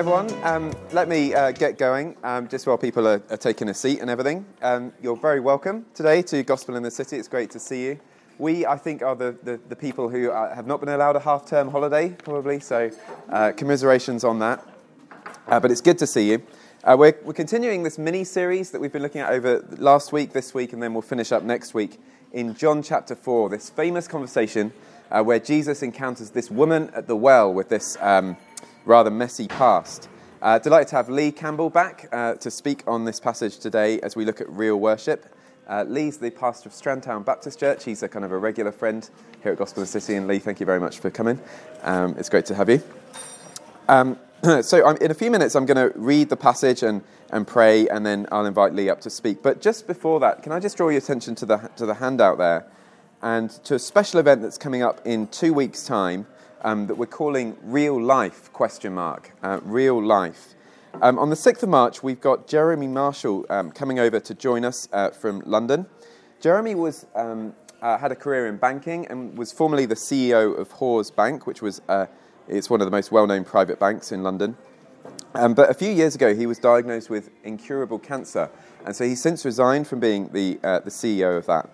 everyone. Um, let me uh, get going um, just while people are, are, taking a seat and everything. Um, you're very welcome today to Gospel in the City. It's great to see you. We, I think, are the, the, the people who uh, have not been allowed a half term holiday, probably, so uh, commiserations on that. Uh, but it's good to see you. Uh, we're, we're continuing this mini series that we've been looking at over last week, this week, and then we'll finish up next week in John chapter 4, this famous conversation uh, where Jesus encounters this woman at the well with this. Rather messy past. Uh, delighted to have Lee Campbell back uh, to speak on this passage today as we look at real worship. Uh, Lee's the pastor of Strandtown Baptist Church. He's a kind of a regular friend here at Gospel in the City. And Lee, thank you very much for coming. Um, it's great to have you. Um, so, I'm, in a few minutes, I'm going to read the passage and, and pray, and then I'll invite Lee up to speak. But just before that, can I just draw your attention to the, to the handout there and to a special event that's coming up in two weeks' time um, that we're calling Real Life, question mark, uh, Real Life. Um, on the 6th of March, we've got Jeremy Marshall um, coming over to join us uh, from London. Jeremy was, um, uh, had a career in banking and was formerly the CEO of Hoare's Bank, which was uh, it's one of the most well-known private banks in London. Um, but a few years ago, he was diagnosed with incurable cancer, and so he's since resigned from being the, uh, the CEO of that.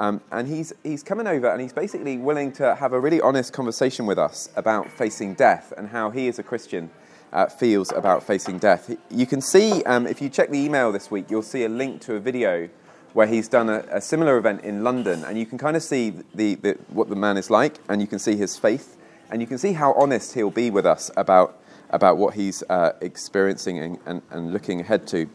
Um, and he's, he's coming over and he's basically willing to have a really honest conversation with us about facing death and how he, as a Christian, uh, feels about facing death. You can see, um, if you check the email this week, you'll see a link to a video where he's done a, a similar event in London, and you can kind of see the, the, what the man is like, and you can see his faith, and you can see how honest he'll be with us about, about what he's uh, experiencing and, and, and looking ahead to.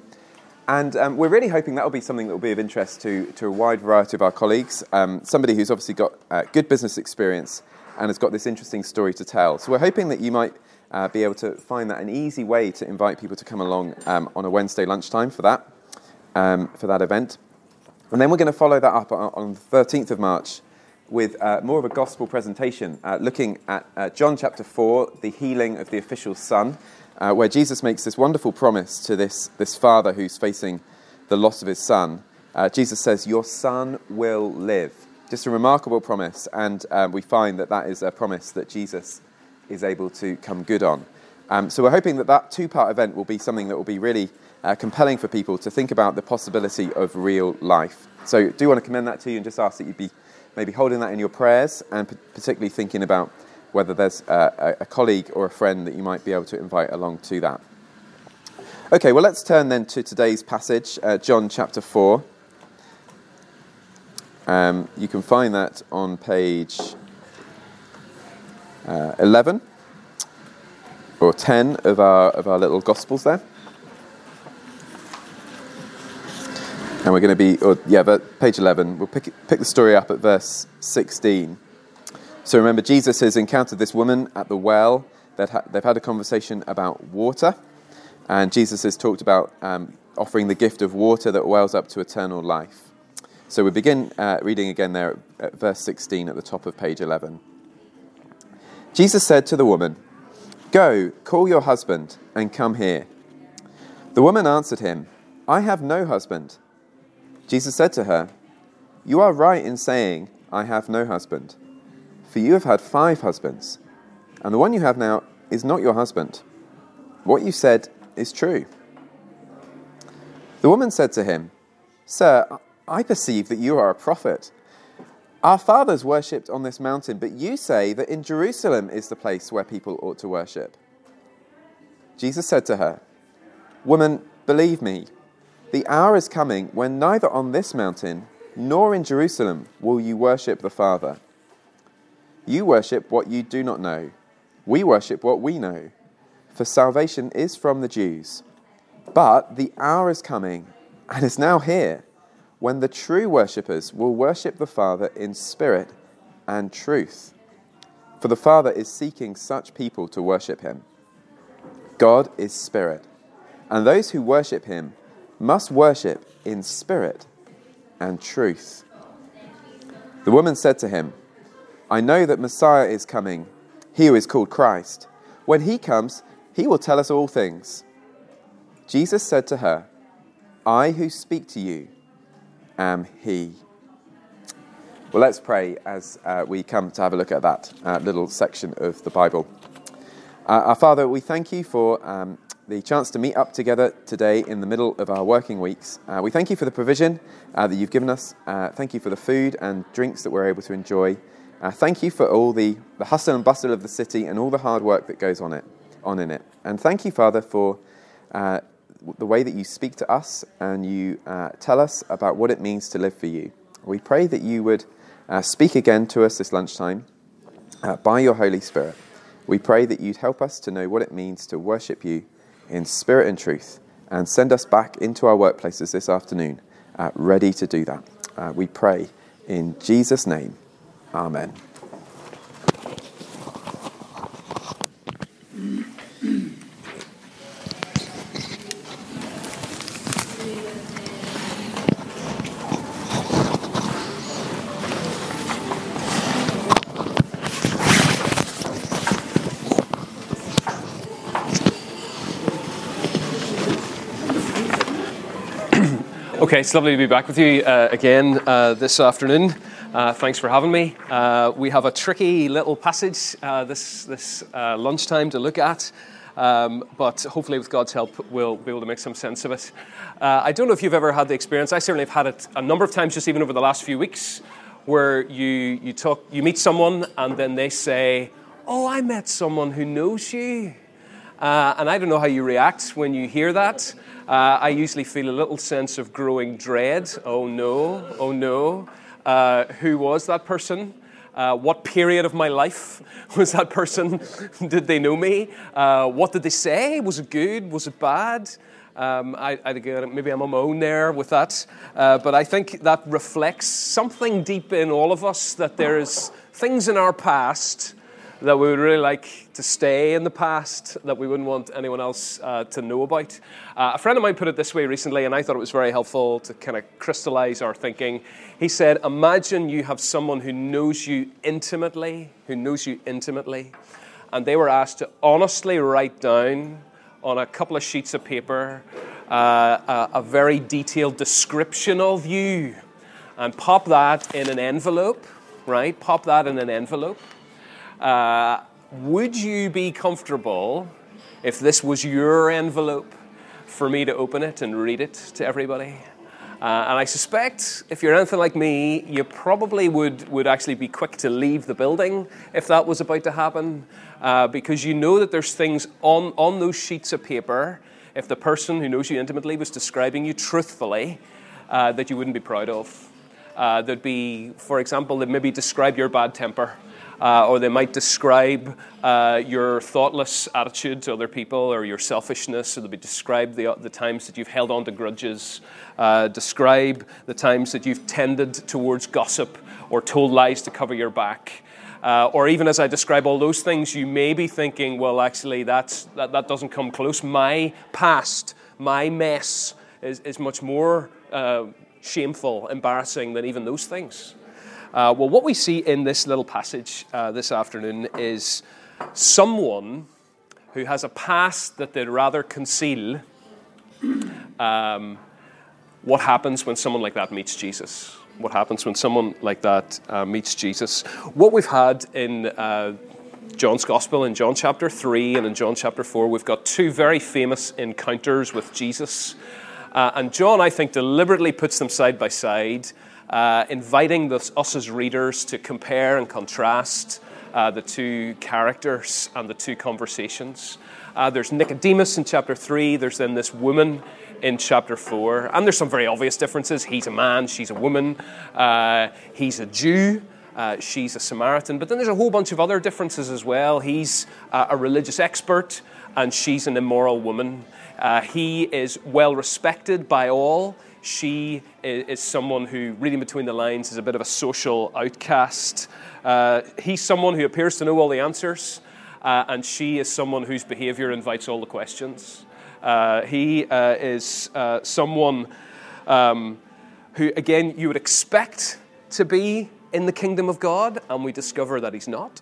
And um, we're really hoping that will be something that will be of interest to, to a wide variety of our colleagues. Um, somebody who's obviously got uh, good business experience and has got this interesting story to tell. So we're hoping that you might uh, be able to find that an easy way to invite people to come along um, on a Wednesday lunchtime for that, um, for that event. And then we're going to follow that up on, the 13th of March with uh, more of a gospel presentation, uh, looking at uh, John chapter 4, the healing of the official son uh, where Jesus makes this wonderful promise to this, this father who's facing the loss of his son. Uh, Jesus says, Your son will live. Just a remarkable promise, and um, we find that that is a promise that Jesus is able to come good on. Um, so we're hoping that that two part event will be something that will be really uh, compelling for people to think about the possibility of real life. So do want to commend that to you and just ask that you be maybe holding that in your prayers and particularly thinking about whether there's a, a, colleague or a friend that you might be able to invite along to that. Okay, well, let's turn then to today's passage, uh, John chapter 4. Um, you can find that on page uh, 11 or 10 of our, of our little Gospels there. And we're going to be, or, yeah, but page 11. We'll pick, pick the story up at verse 16. So remember, Jesus has encountered this woman at the well. They've had a conversation about water. And Jesus has talked about um, offering the gift of water that wells up to eternal life. So we begin uh, reading again there at verse 16 at the top of page 11. Jesus said to the woman, Go, call your husband, and come here. The woman answered him, I have no husband. Jesus said to her, You are right in saying, I have no husband. For you have had five husbands, and the one you have now is not your husband. What you said is true. The woman said to him, Sir, I perceive that you are a prophet. Our fathers worshipped on this mountain, but you say that in Jerusalem is the place where people ought to worship. Jesus said to her, Woman, believe me, the hour is coming when neither on this mountain nor in Jerusalem will you worship the Father. You worship what you do not know. We worship what we know. For salvation is from the Jews. But the hour is coming, and is now here, when the true worshippers will worship the Father in spirit and truth. For the Father is seeking such people to worship him. God is spirit, and those who worship him must worship in spirit and truth. The woman said to him, I know that Messiah is coming, he who is called Christ. When he comes, he will tell us all things. Jesus said to her, I who speak to you am he. Well, let's pray as uh, we come to have a look at that uh, little section of the Bible. Uh, our Father, we thank you for um, the chance to meet up together today in the middle of our working weeks. Uh, we thank you for the provision uh, that you've given us. Uh, thank you for the food and drinks that we're able to enjoy. Uh, thank you for all the, the hustle and bustle of the city and all the hard work that goes on it, on in it. And thank you, Father, for uh, the way that you speak to us and you tell us about what it means to live for you. We pray that you would speak again to us this lunchtime by your Holy Spirit. We pray that you'd help us to know what it means to worship you in spirit and truth and send us back into our workplaces this afternoon, uh, ready to do that. Uh, we pray in Jesus' name. Amen. Okay, it's lovely to be back with you uh, again uh, this afternoon. Uh, thanks for having me. Uh, we have a tricky little passage uh, this, this uh, lunchtime to look at, um, but hopefully, with God's help, we'll be able to make some sense of it. I don't know if you've ever had the experience, I certainly have had it a number of times, just even over the last few weeks, where you, you, talk, you meet someone and then they say, Oh, I met someone who knows you. and I don't know how you react when you hear that. Uh, I usually feel a little sense of growing dread. Oh no, oh no. Uh, who was that person? Uh, what period of my life was that person? did they know me? Uh, what did they say? Was it good? Was it bad? Um, I, I, maybe I'm on my own there with that, uh, but I think that reflects something deep in all of us that there's things in our past that we would really like to stay in the past that we wouldn't want anyone else uh, to know about. Uh, a friend of mine put it this way recently, and I thought it was very helpful to kind of crystallize our thinking. He said, Imagine you have someone who knows you intimately, who knows you intimately, and they were asked to honestly write down on a couple of sheets of paper uh, a, a very detailed description of you and pop that in an envelope, right? Pop that in an envelope uh, would you be comfortable if this was your envelope for me to open it and read it to everybody? Uh, and I suspect if you're anything like me, you probably would, would actually be quick to leave the building if that was about to happen, uh, because you know that there's things on, on those sheets of paper, if the person who knows you intimately was describing you truthfully, uh, that you wouldn't be proud of. Uh, there'd be, for example, they'd maybe describe your bad temper uh, or they might describe uh, your thoughtless attitude to other people or your selfishness, or they'll be describe the, the times that you've held on to grudges, uh, describe the times that you've tended towards gossip or told lies to cover your back. Uh, or even as I describe all those things, you may be thinking, well, actually, that's, that, that doesn't come close. My past, my mess, is, is much more uh, shameful, embarrassing than even those things. Uh, well, what we see in this little passage uh, this afternoon is someone who has a past that they'd rather conceal. Um, what happens when someone like that meets Jesus? What happens when someone like that uh, meets Jesus? What we've had in uh, John's Gospel, in John chapter 3 and in John chapter 4, we've got two very famous encounters with Jesus. Uh, and John, I think, deliberately puts them side by side uh, inviting this, us as readers to compare and contrast uh, the two characters and the two conversations. Uh, there's Nicodemus in chapter 3, there's then this woman in chapter 4, and there's some very obvious differences. He's a man, she's a woman, uh, he's a Jew. Uh, she's a Samaritan. But then there's a whole bunch of other differences as well. He's uh, a religious expert, and she's an immoral woman. Uh, he is well respected by all. She is, someone who, reading between the lines, is a bit of a social outcast. Uh, he's someone who appears to know all the answers, uh, and she is someone whose behavior invites all the questions. Uh, he uh, is uh, someone um, who, again, you would expect to be in the kingdom of God, and we discover that he's not.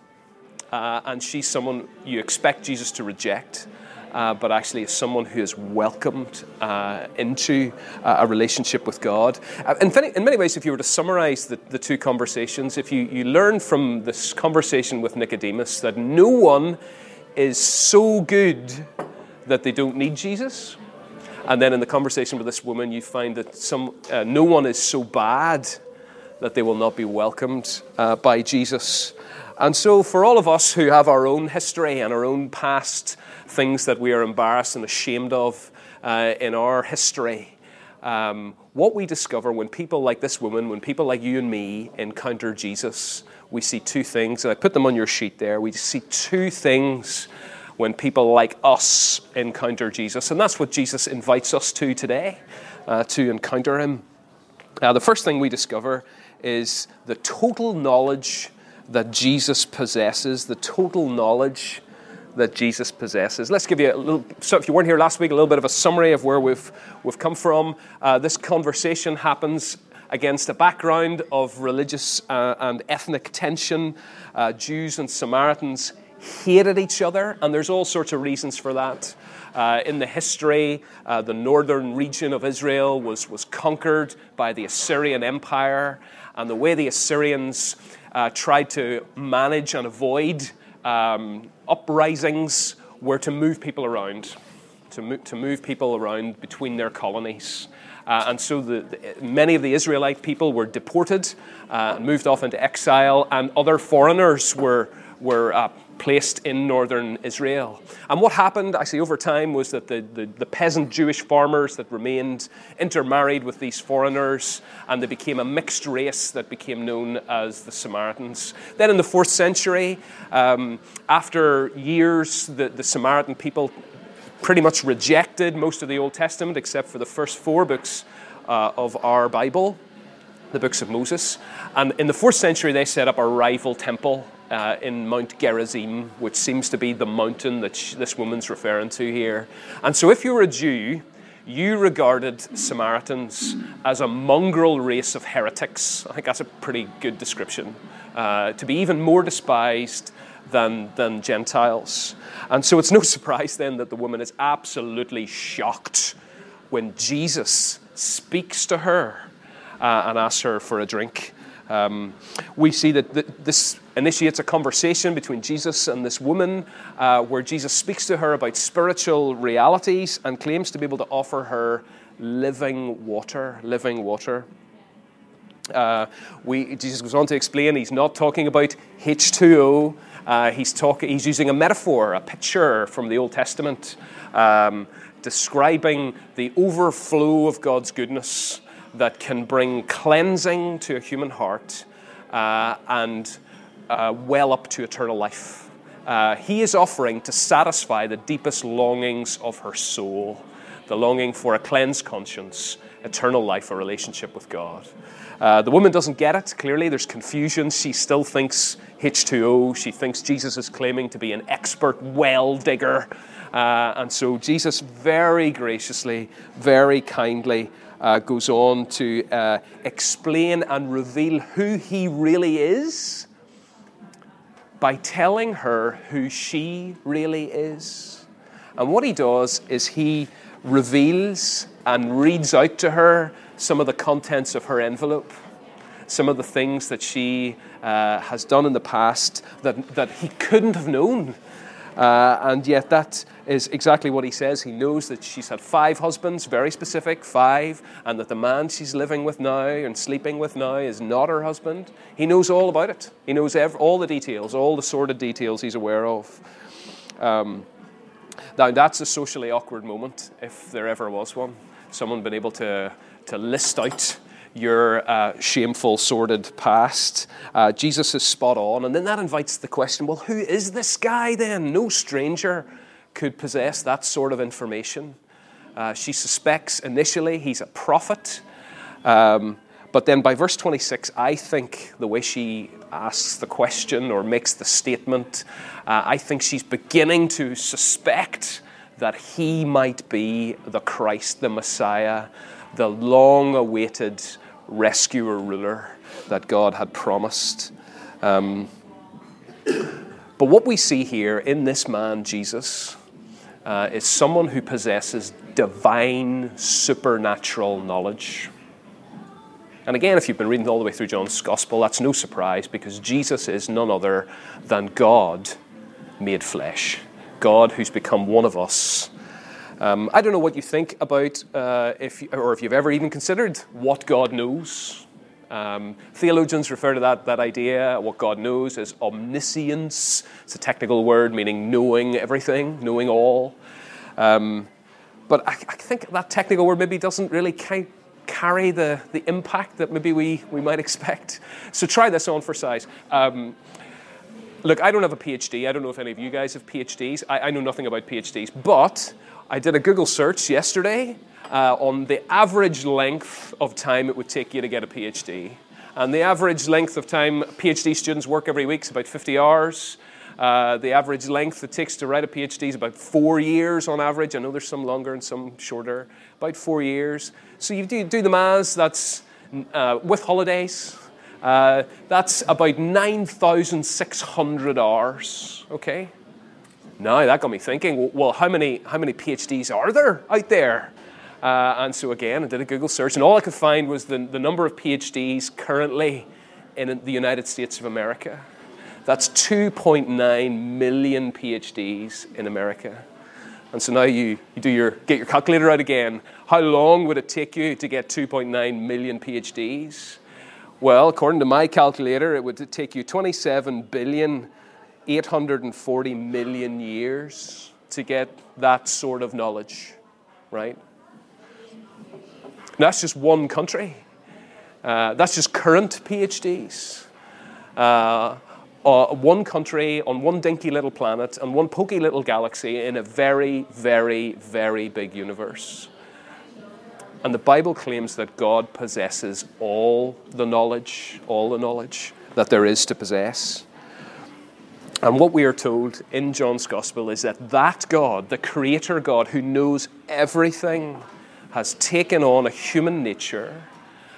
Uh, and she's someone you expect Jesus to reject uh, but actually is someone who is welcomed uh, into uh, a relationship with God. Uh, in, in, many ways, if you were to summarize the, the two conversations, if you, you learn from this conversation with Nicodemus that no one is so good that they don't need Jesus. And then in the conversation with this woman, you find that some, uh, no one is so bad that they will not be welcomed uh, by Jesus. And so, for all of us who have our own history and our own past, things that we are embarrassed and ashamed of uh, in our history, um, what we discover when people like this woman, when people like you and me encounter Jesus, we see two things. And I put them on your sheet there. We see two things when people like us encounter Jesus. And that's what Jesus invites us to today, uh, to encounter him. Uh, the first thing we discover is the total knowledge that Jesus possesses, the total knowledge that Jesus possesses. Let's give you a little, so if you weren't here last week, a little bit of a summary of where we've, we've come from. Uh, this conversation happens against a background of religious uh, and ethnic tension. Uh, Jews and Samaritans hated each other, and there's all sorts of reasons for that. Uh, in the history, uh, the northern region of Israel was, was conquered by the Assyrian Empire, and the way the Assyrians uh, tried to manage and avoid um, uprisings were to move people around, to move, to move people around between their colonies. Uh, and so the, the, many of the Israelite people were deported uh, moved off into exile, and other foreigners were, were uh, placed in northern Israel. And what happened, actually, over time was that the, the, the, peasant Jewish farmers that remained intermarried with these foreigners, and they became a mixed race that became known as the Samaritans. Then in the fourth century, um, after years, the, the Samaritan people pretty much rejected most of the Old Testament except for the first four books uh, of our Bible, the books of Moses. And in the fourth century, they set up a rival temple uh, in Mount Gerizim, which seems to be the mountain that sh- this woman's referring to here. And so, if you were a Jew, you regarded Samaritans as a mongrel race of heretics. I think that's a pretty good description. Uh, to be even more despised than, than Gentiles. And so it's no surprise then that the woman is absolutely shocked when Jesus speaks to her uh, and asks her for a drink. Um, we see that th- this initiates a conversation between Jesus and this woman uh, where Jesus speaks to her about spiritual realities and claims to be able to offer her living water, living water. Uh, we, Jesus goes on to explain he's not talking about H2O. Uh, he's, talk, he's using a metaphor, a picture from the Old Testament, um, describing the overflow of God's goodness that can bring cleansing to a human heart uh, and uh, well up to eternal life. Uh, he is offering to satisfy the deepest longings of her soul the longing for a cleansed conscience, eternal life, a relationship with God. Uh, the woman doesn't get it. Clearly, there's confusion. She still thinks H2O. She thinks Jesus is claiming to be an expert well digger. Uh, and so Jesus very graciously, very kindly uh, goes on to uh, explain and reveal who he really is by telling her who she really is. And what he does is he reveals and reads out to her some of the contents of her envelope, some of the things that she uh, has done in the past that, that he couldn't have known. Uh, and yet, that is exactly what he says. He knows that she's had five husbands, very specific, five, and that the man she's living with now and sleeping with now is not her husband. He knows all about it. He knows every, all the details, all the sordid details he's aware of. Um, now, that's a socially awkward moment, if there ever was one. Someone been able to, to list out your uh, shameful, sordid past. Uh, Jesus is spot on. And then that invites the question well, who is this guy then? No stranger could possess that sort of information. Uh, she suspects initially he's a prophet. Um, but then by verse 26, I think the way she asks the question or makes the statement, uh, I think she's beginning to suspect that he might be the Christ, the Messiah, the long awaited rescuer ruler that God had promised. Um, but what we see here in this man, Jesus, uh, is someone who possesses divine supernatural knowledge. And again, if you've been reading all the way through John's Gospel, that's no surprise because Jesus is none other than God made flesh. God who's become one of us. Um, I don't know what you think about uh, if, or if you've ever even considered what God knows. Um, theologians refer to that, that idea, what God knows, as omniscience. It's a technical word meaning knowing everything, knowing all. Um, but I, I, think that technical word maybe doesn't really ca- carry the, the impact that maybe we, we might expect. So try this on for size. Um, look, I don't have a PhD. I don't know if any of you guys have PhDs. I, I know nothing about PhDs, but I did a Google search yesterday uh, on the average length of time it would take you to get a PhD. And the average length of time PhD students work every week is about 50 hours. Uh, the average length it takes to write a PhD is about four years on average. I know there's some longer and some shorter, about four years. So you do, do the maths, that's uh, with holidays, uh, that's about 9,600 hours, okay? Now that got me thinking, well, how many, how many PhDs are there out there? Uh, and so again, I did a Google search, and all I could find was the, the number of PhDs currently in the United States of America. That's 2.9 million PhDs in America. And so now you, you do your, get your calculator out again. How long would it take you to get 2.9 million PhDs? Well, according to my calculator, it would take you 27 billion 840 million years to get that sort of knowledge, right? that's just one country. Uh, that's just current PhDs. Uh, uh, one country on one dinky little planet and one pokey little galaxy in a very, very, very big universe. And the Bible claims that God possesses all the knowledge, all the knowledge that there is to possess. And what we are told in John's Gospel is that that God, the Creator God who knows everything, has taken on a human nature,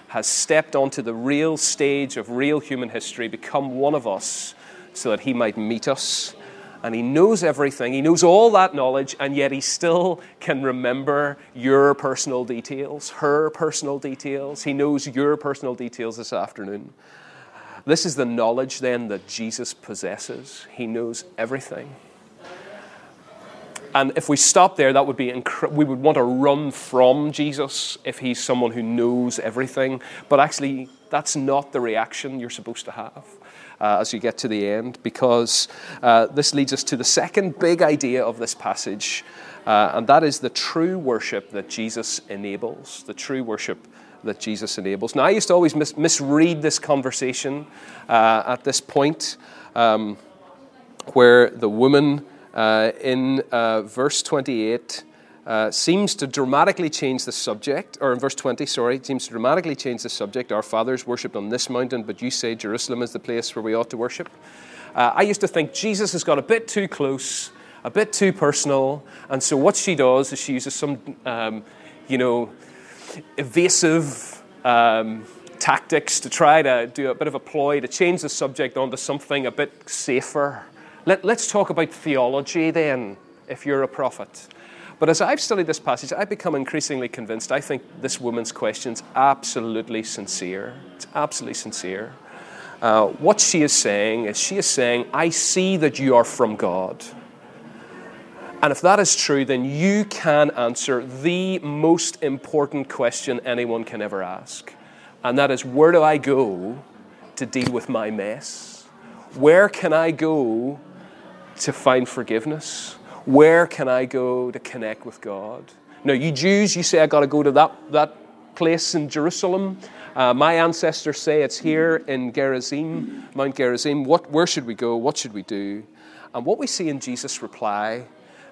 has stepped onto the real stage of real human history, become one of us, so that he might meet us. And he knows everything, he knows all that knowledge, and yet he still can remember your personal details, her personal details. He knows your personal details this afternoon. This is the knowledge then that Jesus possesses. He knows everything. And if we stop there, that would be we would want to run from Jesus if he's someone who knows everything. But actually, that's not the reaction you're supposed to have. Uh, as you get to the end, because uh, this leads us to the second big idea of this passage, uh, and that is the true worship that Jesus enables. The true worship that Jesus enables. Now, I used to always mis- misread this conversation uh, at this point um, where the woman uh, in uh, verse 28 uh, seems to dramatically change the subject, or in verse 20, sorry, seems to dramatically change the subject. Our fathers worshipped on this mountain, but you say Jerusalem is the place where we ought to worship. Uh, I used to think Jesus has got a bit too close, a bit too personal, and so what she does is she uses some, um, you know, evasive um, tactics to try to do a bit of a ploy to change the subject onto something a bit safer let, us talk about theology then, if you're a prophet. But as I've studied this passage, I've become increasingly convinced I think this woman's question's absolutely sincere. It's absolutely sincere. Uh, what she is saying is she is saying, I see that you are from God. And if that is true, then you can answer the most important question anyone can ever ask. And that is, where do I go to deal with my mess? Where can I go to find forgiveness? Where can I go to connect with God? Now, you Jews, you say I got to go to that, that place in Jerusalem. Uh, my ancestors say it's here in Gerizim, Mount Gerizim. What, where should we go? What should we do? And what we see in Jesus' reply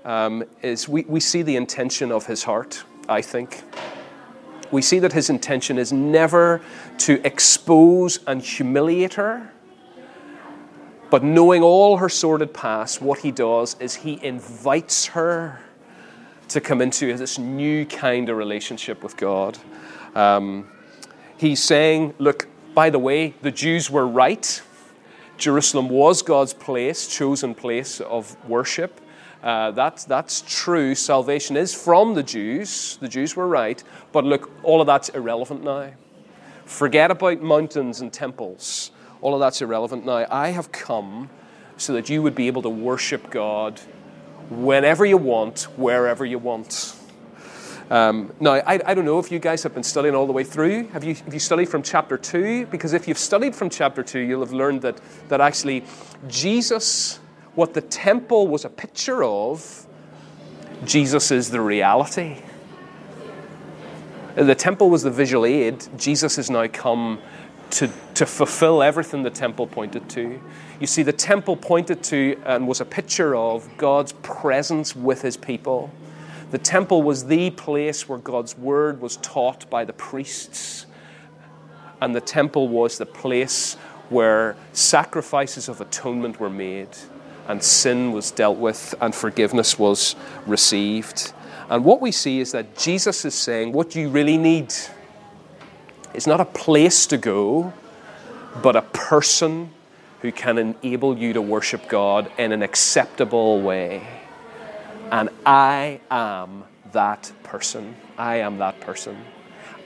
um, is we, we see the intention of his heart, I think. We see that his intention is never to expose and humiliate her but knowing all her sordid past, what he does is he invites her to come into this new kind of relationship with God. Um, he's saying, Look, by the way, the Jews were right. Jerusalem was God's place, chosen place of worship. Uh, that's, that's true. Salvation is from the Jews. The Jews were right. But look, all of that's irrelevant now. Forget about mountains and temples all of that's irrelevant now. I have come so that you would be able to worship God whenever you want, wherever you want. Um, now, I, I, don't know if you guys have been studying all the way through. Have you, have you studied from chapter 2? Because if you've studied from chapter 2, you'll have learned that, that actually Jesus, what the temple was a picture of, Jesus is the reality. The temple was the visual aid. Jesus has now come to, to fulfill everything the temple pointed to. You see, the temple pointed to and was a picture of God's presence with his people. The temple was the place where God's word was taught by the priests, and the temple was the place where sacrifices of atonement were made, and sin was dealt with, and forgiveness was received. And what we see is that Jesus is saying, What you really need is not a place to go, but a person who can enable you to worship God in an acceptable way. And I am that person. I am that person.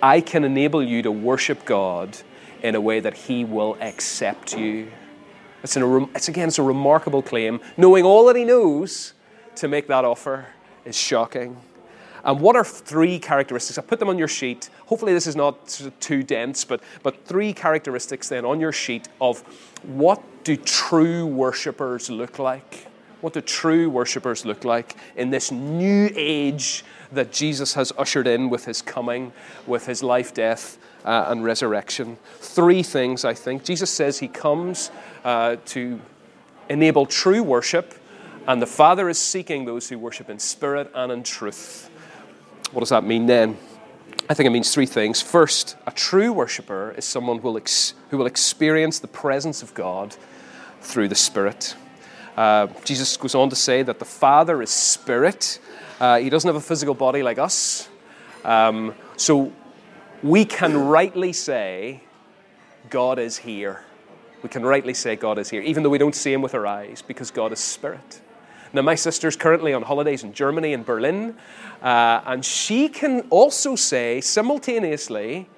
I can enable you to worship God in a way that He will accept you. It's, an, it's again, it's a remarkable claim. Knowing all that He knows to make that offer is shocking. And what are three characteristics? I put them on your sheet. Hopefully, this is not too dense, but, but three characteristics then on your sheet of what do true worshippers look like? What do true worshippers look like in this new age that Jesus has ushered in with his coming, with his life, death, uh, and resurrection? Three things, I think. Jesus says he comes uh, to enable true worship, and the Father is seeking those who worship in spirit and in truth. What does that mean then? I think it means three things. First, a true worshiper is someone who will, ex- who will experience the presence of God through the Spirit. Uh, Jesus goes on to say that the Father is spirit. Uh, he doesn't have a physical body like us. Um, so we can rightly say, God is here. We can rightly say, God is here, even though we don't see him with our eyes, because God is spirit. Now, my sister's currently on holidays in Germany, in Berlin, uh, and she can also say simultaneously,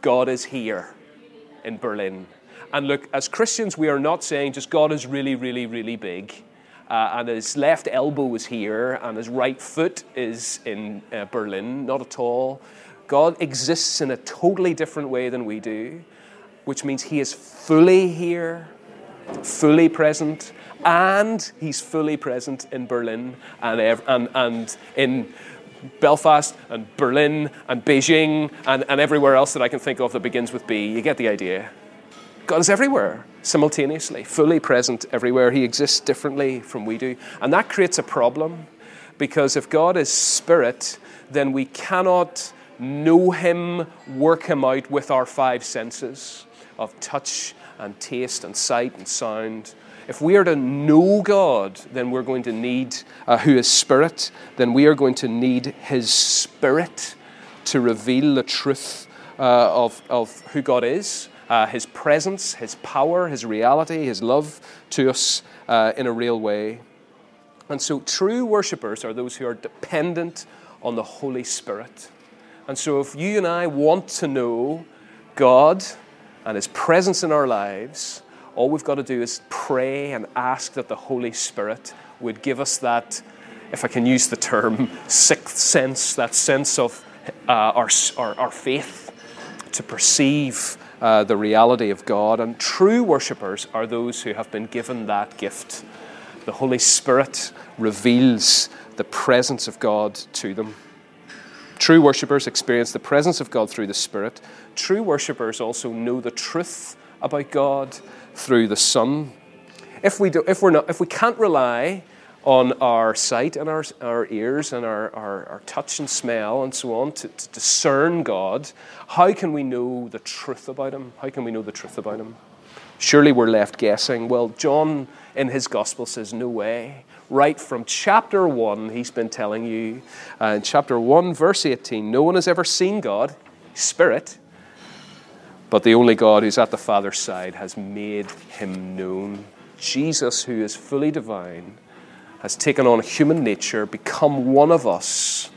God is here in Berlin. And look, as Christians, we are not saying just God is really, really, really big. Uh, and his left elbow is here, and his right foot is in uh, Berlin. Not at all. God exists in a totally different way than we do, which means he is fully here, fully present, and he's fully present in Berlin and, and, and in Belfast and Berlin and Beijing and, and everywhere else that I can think of that begins with B. You get the idea. God is everywhere simultaneously, fully present everywhere. He exists differently from we do. And that creates a problem because if God is spirit, then we cannot know Him, work Him out with our five senses of touch and taste and sight and sound. If we are to know God, then we're going to need, uh, who is spirit, then we are going to need His spirit to reveal the truth uh, of, of who God is uh, His presence, His power, His reality, His love to us uh, in a real way. And so, true worshippers are those who are dependent on the Holy Spirit. And so, if you and I want to know God and His presence in our lives, all we've got to do is pray and ask that the Holy Spirit would give us that, if I can use the term, sixth sense, that sense of uh, our, our, our faith to perceive uh, the reality of God. And true worshippers are those who have been given that gift. The Holy Spirit reveals the presence of God to them. True worshippers experience the presence of God through the Spirit. True worshippers also know the truth about God through the Son. If we, do, if we're not, if we can't rely on our sight and our, our ears and our, our, our touch and smell and so on to, to discern God, how can we know the truth about Him? How can we know the truth about Him? Surely we're left guessing. Well, John in his gospel says, No way. Right from chapter 1, he's been telling you, uh, in chapter 1, verse 18, no one has ever seen God, Spirit, but the only God who's at the Father's side has made him known. Jesus, who is fully divine, has taken on human nature, become one of us.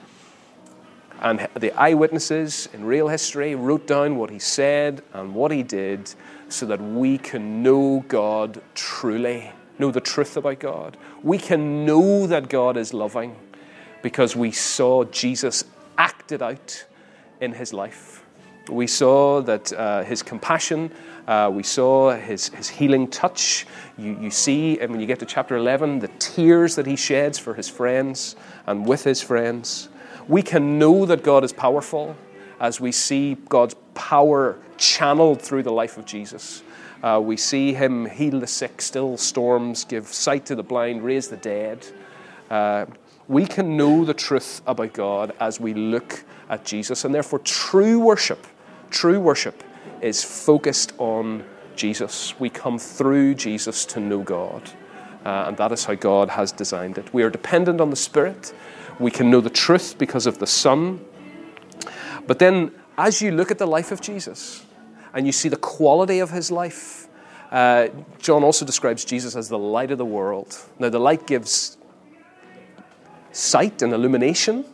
And the eyewitnesses in real history wrote down what he said and what he did so that we can know God truly know the truth about God. We can know that God is loving because we saw Jesus acted out in his life. We saw that uh, his compassion, uh, we saw his, his healing touch. You, you see, and when you get to chapter 11, the tears that he sheds for his friends and with his friends. We can know that God is powerful as we see God's power channeled through the life of Jesus. Uh, we see him heal the sick, still storms, give sight to the blind, raise the dead. Uh, we can know the truth about God as we look at Jesus, and therefore, true worship, true worship is focused on Jesus. We come through Jesus to know God, uh, and that is how God has designed it. We are dependent on the Spirit. We can know the truth because of the Son. But then, as you look at the life of Jesus and you see the quality of his life, uh, John also describes Jesus as the light of the world. Now, the light gives sight and illumination,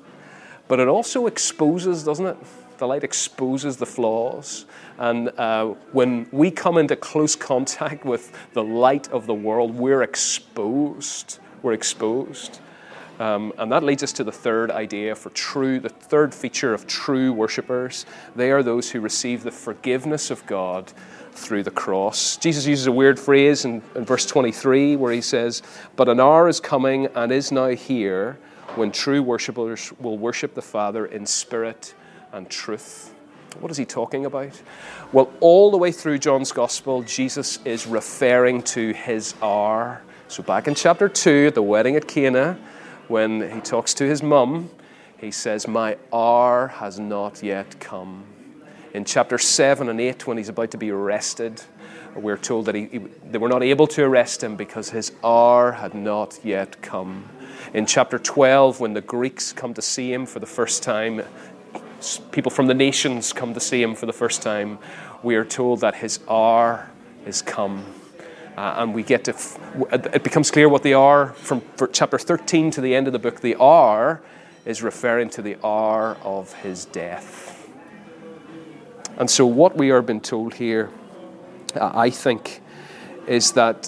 but it also exposes, doesn't it? The light exposes the flaws. And uh, when we come into close contact with the light of the world, we're exposed. We're exposed. Um, and that leads us to the third idea for true, the third feature of true worshippers. They are those who receive the forgiveness of God through the cross. Jesus uses a weird phrase in, in verse 23 where he says, But an hour is coming and is now here when true worshippers will worship the Father in spirit and truth. What is he talking about? Well, all the way through John's Gospel, Jesus is referring to his hour. So, back in chapter 2, at the wedding at Cana, when he talks to his mum, he says, My hour has not yet come. In chapter 7 and 8, when he's about to be arrested, we're told that he, he, they were not able to arrest him because his hour had not yet come. In chapter 12, when the Greeks come to see him for the first time, people from the nations come to see him for the first time, we are told that his hour is come. Uh, and we get to, f- it becomes clear what they are from chapter 13 to the end of the book. The hour is referring to the hour of his death. And so, what we are being told here, uh, I think, is that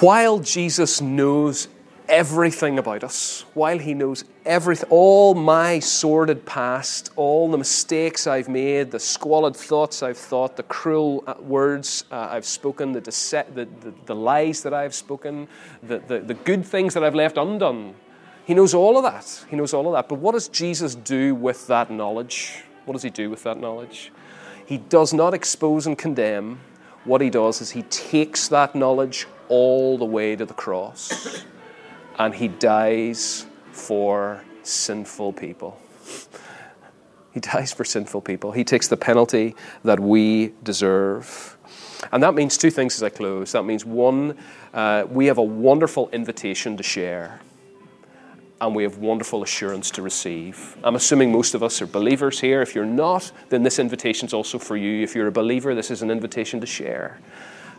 while Jesus knows everything about us, while He knows everything, all my sordid past, all the mistakes I've made, the squalid thoughts I've thought, the cruel uh, words uh, I've spoken, the, dece- the, the, the, lies that I've spoken, the, the, the good things that I've left undone. He knows all of that. He knows all of that. But what does Jesus do with that knowledge? What does He do with that knowledge? He does not expose and condemn. What He does is He takes that knowledge all the way to the cross and he dies for sinful people. He dies for sinful people. He takes the penalty that we deserve. And that means two things as I close. That means, one, uh, we have a wonderful invitation to share, and we have wonderful assurance to receive. I'm assuming most of us are believers here. If you're not, then this invitation is also for you. If you're a believer, this is an invitation to share.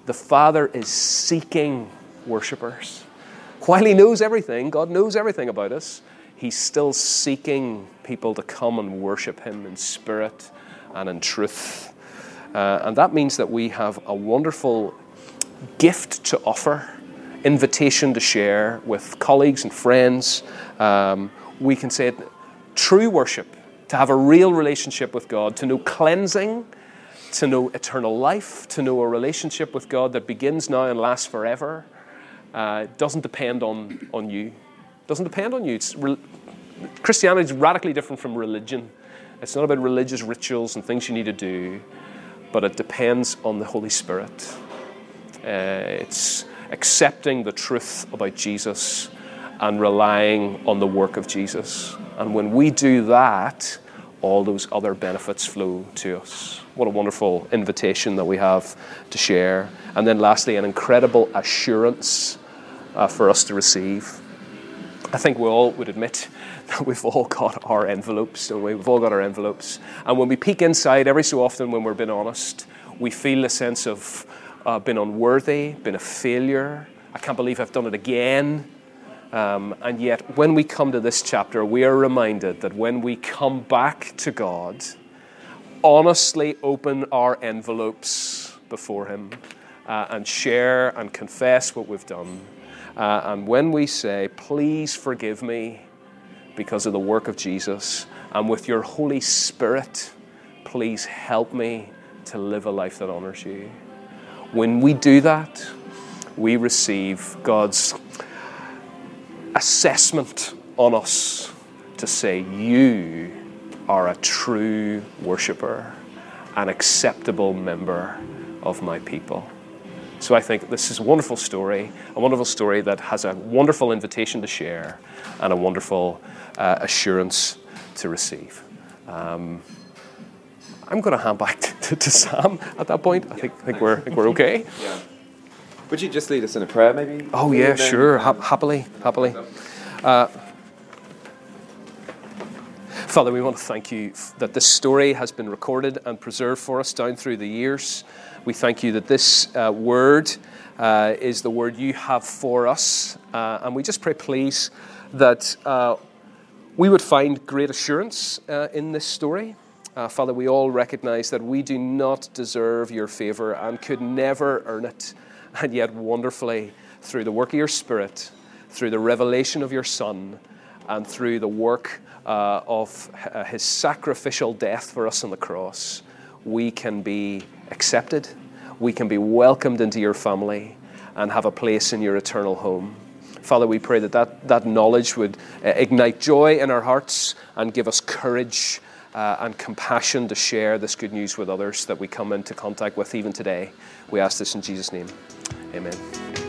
The Father is seeking worshippers. While He knows everything, God knows everything about us, He's still seeking people to come and worship Him in spirit and in truth. Uh, and that means that we have a wonderful gift to offer, invitation to share with colleagues and friends. Um, we can say true worship, to have a real relationship with God, to know cleansing, to know eternal life, to know a relationship with God that begins now and lasts forever uh, it doesn't depend on, on you. Doesn't depend on you. Re- Christianity is radically different from religion. It's not about religious rituals and things you need to do, but it depends on the Holy Spirit. Uh, it's accepting the truth about Jesus and relying on the work of Jesus. And when we do that, all those other benefits flow to us. What a wonderful invitation that we have to share. And then, lastly, an incredible assurance uh, for us to receive. I think we all would admit that we've all got our envelopes, don't we? We've all got our envelopes. And when we peek inside, every so often when we're being honest, we feel a sense of uh, being unworthy, being a failure. I can't believe I've done it again. Um, and yet, when we come to this chapter, we are reminded that when we come back to God, honestly open our envelopes before Him, uh, and share and confess what we've done. Uh, and when we say, Please forgive me because of the work of Jesus, and with your Holy Spirit, please help me to live a life that honors you. When we do that, we receive God's assessment on us to say, You are a true worshiper, an acceptable member of my people. So I think this is a wonderful story, a wonderful story that has a wonderful invitation to share and a wonderful uh, assurance to receive. Um, I'm going to hand back to, to, Sam at that point. I think, think, we're, think we're okay. Yeah. Would you just lead us in a prayer, maybe? Oh, yeah, sure. Ha- happily, happily. Uh, Father, we want to thank you that this story has been recorded and preserved for us down through the years. We thank you that this uh, word uh, is the word you have for us. Uh, and we just pray, please, that uh, we would find great assurance uh, in this story. Uh, Father, we all recognize that we do not deserve your favor and could never earn it. And yet, wonderfully, through the work of your Spirit, through the revelation of your Son, and through the work of his sacrificial death for us on the cross, we can be accepted, we can be welcomed into your family, and have a place in your eternal home. Father, we pray that that, that knowledge would uh, ignite joy in our hearts and give us courage uh, and compassion to share this good news with others that we come into contact with even today. We ask this in Jesus' name. Amen.